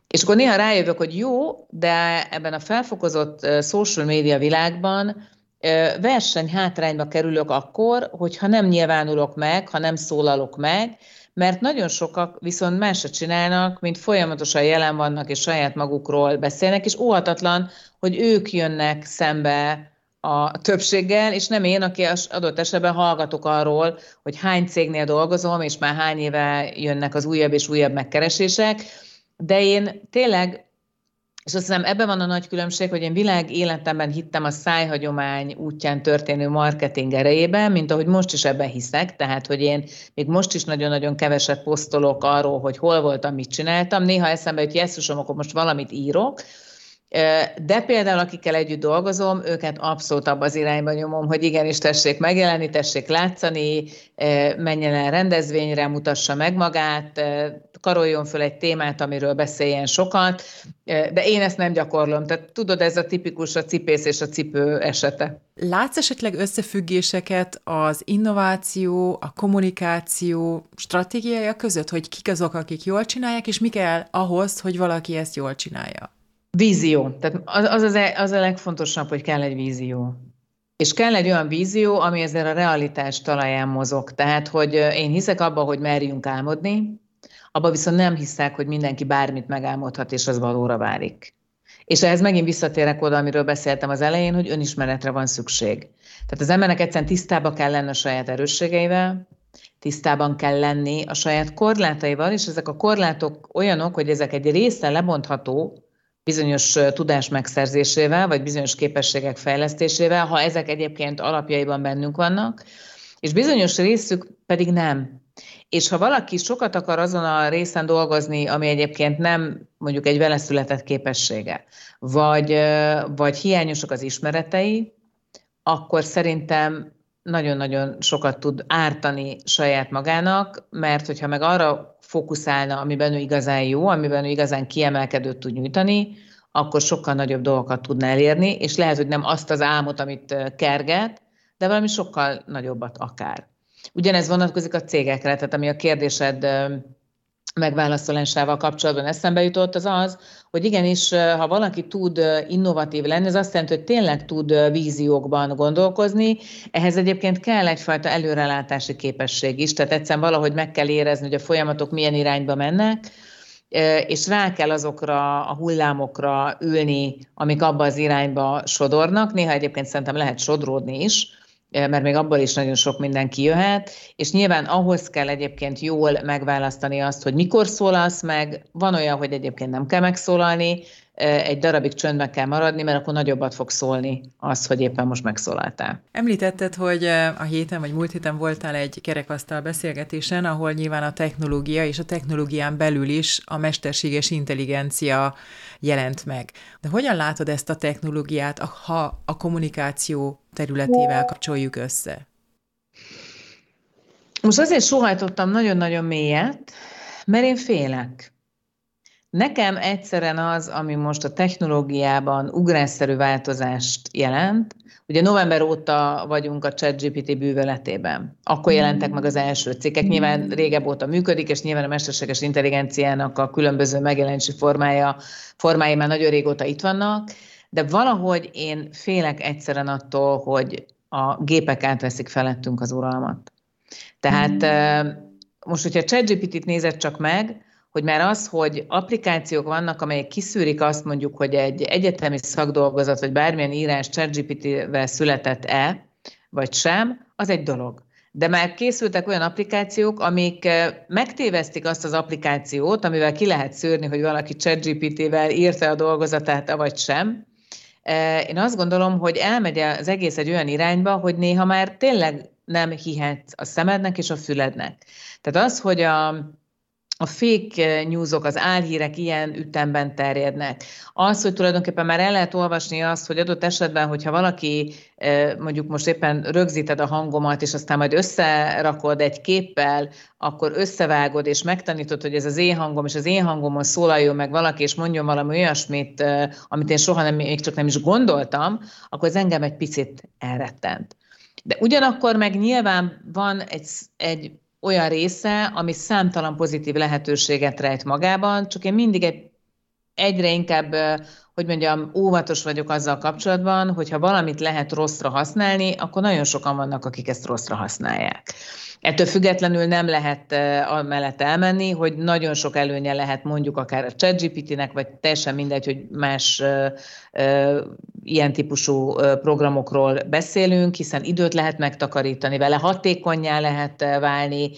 És akkor néha rájövök, hogy jó, de ebben a felfokozott social media világban verseny hátrányba kerülök akkor, hogyha nem nyilvánulok meg, ha nem szólalok meg, mert nagyon sokak viszont másra csinálnak, mint folyamatosan jelen vannak és saját magukról beszélnek, és óhatatlan, hogy ők jönnek szembe a többséggel, és nem én, aki adott esetben hallgatok arról, hogy hány cégnél dolgozom, és már hány éve jönnek az újabb és újabb megkeresések, de én tényleg és azt hiszem ebben van a nagy különbség, hogy én világ életemben hittem a szájhagyomány útján történő marketing erejében, mint ahogy most is ebben hiszek, tehát hogy én még most is nagyon-nagyon keveset posztolok arról, hogy hol voltam, mit csináltam. Néha eszembe jut, jesszusom, akkor most valamit írok, de például akikkel együtt dolgozom, őket abszolút abban az irányba nyomom, hogy igenis tessék megjelenni, tessék látszani, menjen el rendezvényre, mutassa meg magát, karoljon föl egy témát, amiről beszéljen sokat, de én ezt nem gyakorlom. Tehát tudod, ez a tipikus a cipész és a cipő esete. Látsz esetleg összefüggéseket az innováció, a kommunikáció stratégiája között, hogy kik azok, akik jól csinálják, és mi kell ahhoz, hogy valaki ezt jól csinálja? Vízió. Tehát az, az, az, az a legfontosabb, hogy kell egy vízió. És kell egy olyan vízió, ami ezzel a realitás talaján mozog. Tehát, hogy én hiszek abba, hogy merjünk álmodni, abba viszont nem hiszek, hogy mindenki bármit megálmodhat, és az valóra válik. És ehhez megint visszatérek oda, amiről beszéltem az elején, hogy önismeretre van szükség. Tehát az embernek egyszerűen tisztába kell lenni a saját erősségeivel, tisztában kell lenni a saját korlátaival, és ezek a korlátok olyanok, hogy ezek egy része lebontható bizonyos tudás megszerzésével, vagy bizonyos képességek fejlesztésével, ha ezek egyébként alapjaiban bennünk vannak, és bizonyos részük pedig nem. És ha valaki sokat akar azon a részen dolgozni, ami egyébként nem mondjuk egy vele született képessége, vagy, vagy hiányosak az ismeretei, akkor szerintem nagyon-nagyon sokat tud ártani saját magának, mert hogyha meg arra fókuszálna, amiben ő igazán jó, amiben ő igazán kiemelkedőt tud nyújtani, akkor sokkal nagyobb dolgokat tudna elérni, és lehet, hogy nem azt az álmot, amit kerget, de valami sokkal nagyobbat akár. Ugyanez vonatkozik a cégekre, tehát ami a kérdésed megválaszolásával kapcsolatban eszembe jutott, az az, hogy igenis, ha valaki tud innovatív lenni, ez azt jelenti, hogy tényleg tud víziókban gondolkozni, ehhez egyébként kell egyfajta előrelátási képesség is, tehát egyszerűen valahogy meg kell érezni, hogy a folyamatok milyen irányba mennek, és rá kell azokra a hullámokra ülni, amik abba az irányba sodornak. Néha egyébként szerintem lehet sodródni is, mert még abból is nagyon sok minden kijöhet, és nyilván ahhoz kell egyébként jól megválasztani azt, hogy mikor szólalsz meg, van olyan, hogy egyébként nem kell megszólalni, egy darabig csöndben kell maradni, mert akkor nagyobbat fog szólni az, hogy éppen most megszólaltál. Említetted, hogy a héten vagy múlt héten voltál egy kerekasztal beszélgetésen, ahol nyilván a technológia és a technológián belül is a mesterséges intelligencia jelent meg. De hogyan látod ezt a technológiát, ha a kommunikáció területével kapcsoljuk össze? Most azért sohajtottam nagyon-nagyon mélyet, mert én félek. Nekem egyszerűen az, ami most a technológiában ugrásszerű változást jelent, ugye november óta vagyunk a ChatGPT bűvöletében. Akkor jelentek meg az első cikkek, nyilván régebb óta működik, és nyilván a mesterséges intelligenciának a különböző megjelenési formája, formái már nagyon régóta itt vannak, de valahogy én félek egyszerűen attól, hogy a gépek átveszik felettünk az uralmat. Tehát mm. most, hogyha ChatGPT-t nézett csak meg, hogy már az, hogy applikációk vannak, amelyek kiszűrik azt mondjuk, hogy egy egyetemi szakdolgozat, vagy bármilyen írás ChatGPT-vel született-e, vagy sem, az egy dolog. De már készültek olyan applikációk, amik eh, megtévesztik azt az applikációt, amivel ki lehet szűrni, hogy valaki ChatGPT-vel írta a dolgozatát, vagy sem. Eh, én azt gondolom, hogy elmegy az egész egy olyan irányba, hogy néha már tényleg nem hihetsz a szemednek és a fülednek. Tehát az, hogy a, a fake newsok, az álhírek ilyen ütemben terjednek. Az, hogy tulajdonképpen már el lehet olvasni azt, hogy adott esetben, hogyha valaki mondjuk most éppen rögzíted a hangomat, és aztán majd összerakod egy képpel, akkor összevágod, és megtanítod, hogy ez az én hangom, és az én hangomon szólaljon meg valaki, és mondjon valami olyasmit, amit én soha nem, még csak nem is gondoltam, akkor ez engem egy picit elrettent. De ugyanakkor meg nyilván van egy, egy olyan része, ami számtalan pozitív lehetőséget rejt magában, csak én mindig egy, egyre inkább hogy mondjam, óvatos vagyok azzal kapcsolatban, hogyha valamit lehet rosszra használni, akkor nagyon sokan vannak, akik ezt rosszra használják. Ettől függetlenül nem lehet amellett elmenni, hogy nagyon sok előnye lehet mondjuk akár a ChatGPT-nek, vagy teljesen mindegy, hogy más ilyen típusú programokról beszélünk, hiszen időt lehet megtakarítani vele, hatékonyá lehet válni,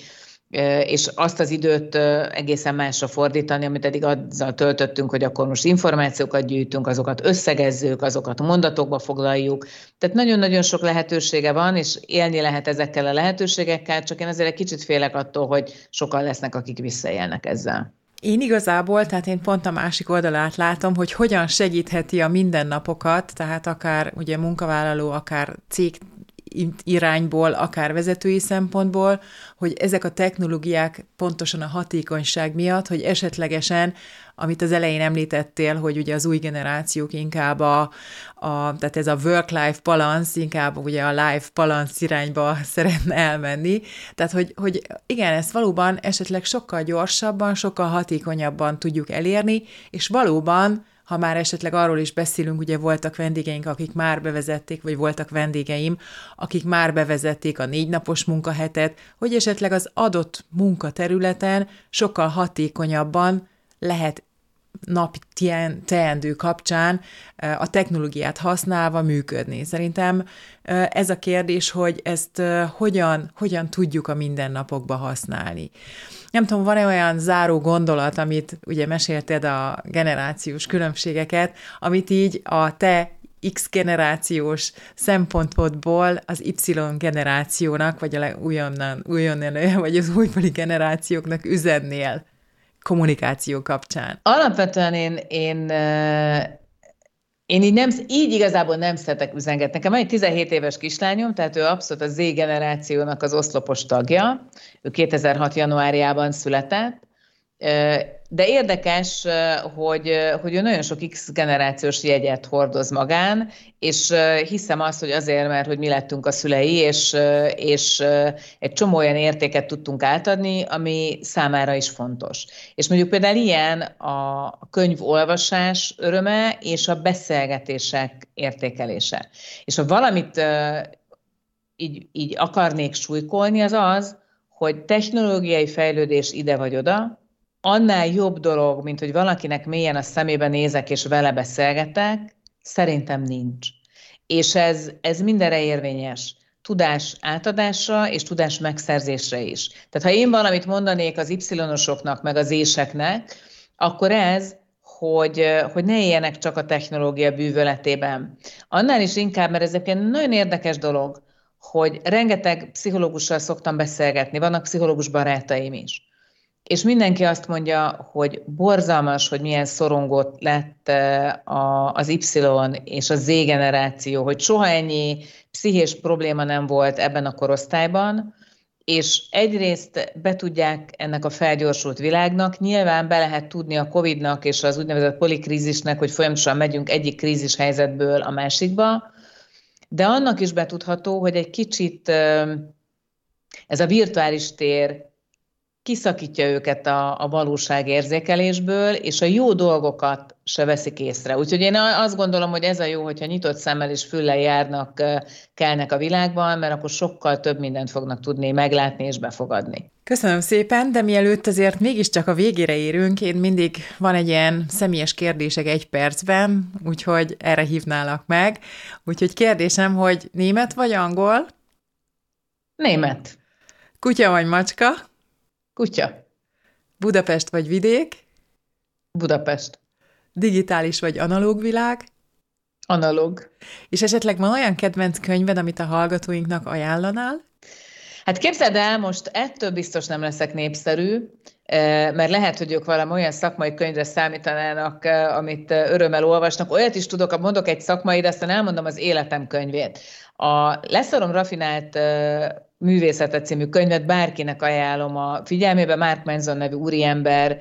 és azt az időt egészen másra fordítani, amit eddig azzal töltöttünk, hogy akkor most információkat gyűjtünk, azokat összegezzük, azokat mondatokba foglaljuk. Tehát nagyon-nagyon sok lehetősége van, és élni lehet ezekkel a lehetőségekkel, csak én azért egy kicsit félek attól, hogy sokan lesznek, akik visszaélnek ezzel. Én igazából, tehát én pont a másik oldalát látom, hogy hogyan segítheti a mindennapokat, tehát akár ugye munkavállaló, akár cég irányból, akár vezetői szempontból, hogy ezek a technológiák pontosan a hatékonyság miatt, hogy esetlegesen, amit az elején említettél, hogy ugye az új generációk inkább a, a tehát ez a work-life balance, inkább ugye a life balance irányba szeretne elmenni. Tehát, hogy, hogy igen, ezt valóban esetleg sokkal gyorsabban, sokkal hatékonyabban tudjuk elérni, és valóban ha már esetleg arról is beszélünk, ugye voltak vendégeink, akik már bevezették, vagy voltak vendégeim, akik már bevezették a négy napos munkahetet, hogy esetleg az adott munkaterületen sokkal hatékonyabban lehet napi teendő kapcsán a technológiát használva működni. Szerintem ez a kérdés, hogy ezt hogyan, hogyan tudjuk a mindennapokba használni. Nem tudom, van-e olyan záró gondolat, amit ugye mesélted a generációs különbségeket, amit így a te X generációs szempontból az Y generációnak, vagy a újonnan, újonnan, vagy az újbeli generációknak üzennél kommunikáció kapcsán? Alapvetően én, én én így, nem, így igazából nem szeretek üzengetni. Nekem egy 17 éves kislányom, tehát ő abszolút a Z generációnak az oszlopos tagja. Ő 2006. januárjában született, de érdekes, hogy, hogy ő nagyon sok X generációs jegyet hordoz magán, és hiszem azt, hogy azért, mert hogy mi lettünk a szülei, és, és egy csomó olyan értéket tudtunk átadni, ami számára is fontos. És mondjuk például ilyen a könyvolvasás öröme és a beszélgetések értékelése. És ha valamit így, így akarnék súlykolni, az az, hogy technológiai fejlődés ide vagy oda, annál jobb dolog, mint hogy valakinek mélyen a szemébe nézek és vele beszélgetek, szerintem nincs. És ez, ez mindenre érvényes. Tudás átadásra és tudás megszerzésre is. Tehát ha én valamit mondanék az y-osoknak, meg az éseknek, akkor ez, hogy, hogy ne éljenek csak a technológia bűvöletében. Annál is inkább, mert ez egy nagyon érdekes dolog, hogy rengeteg pszichológussal szoktam beszélgetni, vannak pszichológus barátaim is és mindenki azt mondja, hogy borzalmas, hogy milyen szorongott lett az Y és a Z generáció, hogy soha ennyi pszichés probléma nem volt ebben a korosztályban, és egyrészt be tudják ennek a felgyorsult világnak, nyilván be lehet tudni a Covid-nak és az úgynevezett polikrízisnek, hogy folyamatosan megyünk egyik krízis helyzetből a másikba, de annak is betudható, hogy egy kicsit ez a virtuális tér kiszakítja őket a, a valóság érzékelésből, és a jó dolgokat se veszik észre. Úgyhogy én azt gondolom, hogy ez a jó, hogyha nyitott szemmel és füllel járnak, kelnek a világban, mert akkor sokkal több mindent fognak tudni meglátni és befogadni. Köszönöm szépen, de mielőtt azért mégiscsak a végére érünk, én mindig van egy ilyen személyes kérdések egy percben, úgyhogy erre hívnálak meg. Úgyhogy kérdésem, hogy német vagy angol? Német. Kutya vagy macska? Kutya. Budapest vagy vidék? Budapest. Digitális vagy analóg világ? Analóg. És esetleg van olyan kedvenc könyved, amit a hallgatóinknak ajánlanál? Hát képzeld el, most ettől biztos nem leszek népszerű, mert lehet, hogy ők valami olyan szakmai könyvre számítanának, amit örömmel olvasnak. Olyat is tudok, mondok egy szakmai, de aztán elmondom az életem könyvét. A leszorom rafinált művészete című könyvet bárkinek ajánlom a figyelmébe, Mark Manson nevű úriember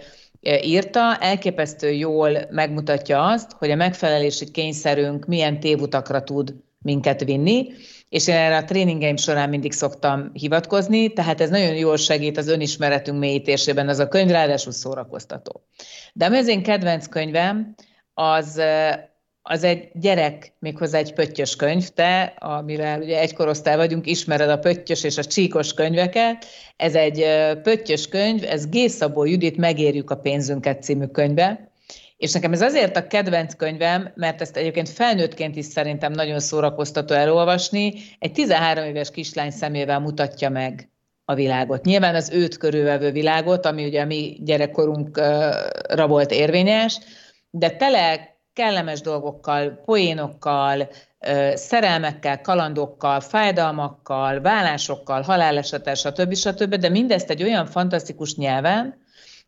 írta, elképesztő jól megmutatja azt, hogy a megfelelési kényszerünk milyen tévutakra tud minket vinni, és én erre a tréningeim során mindig szoktam hivatkozni, tehát ez nagyon jól segít az önismeretünk mélyítésében, ez a könyv ráadásul szórakoztató. De ami az én kedvenc könyvem, az, az egy gyerek, méghozzá egy pöttyös könyv. Te, amivel ugye egy korosztály vagyunk, ismered a pöttyös és a csíkos könyveket. Ez egy pöttyös könyv, ez G. Szabó Judit Megérjük a pénzünket című könyve. És nekem ez azért a kedvenc könyvem, mert ezt egyébként felnőttként is szerintem nagyon szórakoztató elolvasni. Egy 13 éves kislány szemével mutatja meg a világot. Nyilván az őt körülvevő világot, ami ugye a mi gyerekkorunkra volt érvényes, de tele kellemes dolgokkal, poénokkal, szerelmekkel, kalandokkal, fájdalmakkal, vállásokkal, halálesetel, stb. stb., de mindezt egy olyan fantasztikus nyelven,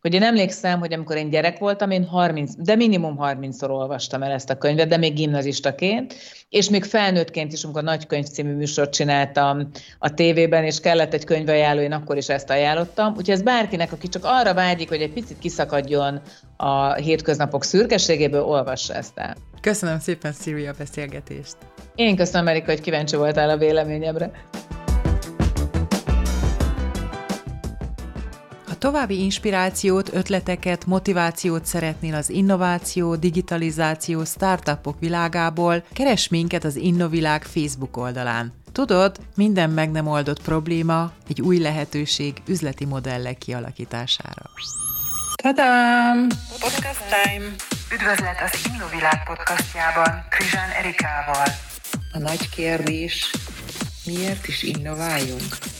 hogy én emlékszem, hogy amikor én gyerek voltam, én 30, de minimum 30-szor olvastam el ezt a könyvet, de még gimnazistaként, és még felnőttként is, amikor Nagy Könyv című műsort csináltam a tévében, és kellett egy könyvajánló, én akkor is ezt ajánlottam. Úgyhogy ez bárkinek, aki csak arra vágyik, hogy egy picit kiszakadjon a hétköznapok szürkeségéből, olvassa ezt el. Köszönöm szépen, Szíri, a beszélgetést. Én köszönöm, Erika, hogy kíváncsi voltál a véleményemre. További inspirációt, ötleteket, motivációt szeretnél az innováció, digitalizáció, startupok világából, keres minket az Innovilág Facebook oldalán. Tudod, minden meg nem oldott probléma egy új lehetőség üzleti modellek kialakítására. Tadám! Podcast time! Üdvözlet az Innovilág podcastjában Krizsán Erikával. A nagy kérdés, miért is innováljunk?